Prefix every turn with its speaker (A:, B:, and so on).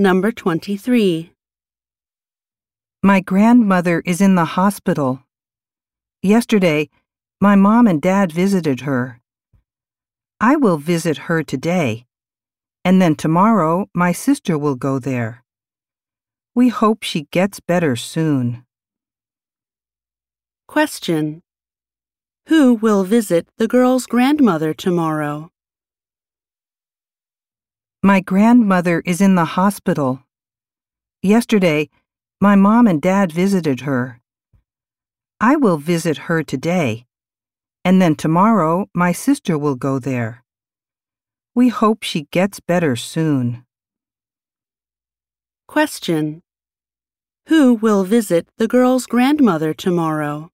A: Number 23.
B: My grandmother is in the hospital. Yesterday, my mom and dad visited her. I will visit her today, and then tomorrow my sister will go there. We hope she gets better soon.
A: Question. Who will visit the girl's grandmother tomorrow?
B: My grandmother is in the hospital. Yesterday, my mom and dad visited her. I will visit her today, and then tomorrow my sister will go there. We hope she gets better soon.
A: Question. Who will visit the girl's grandmother tomorrow?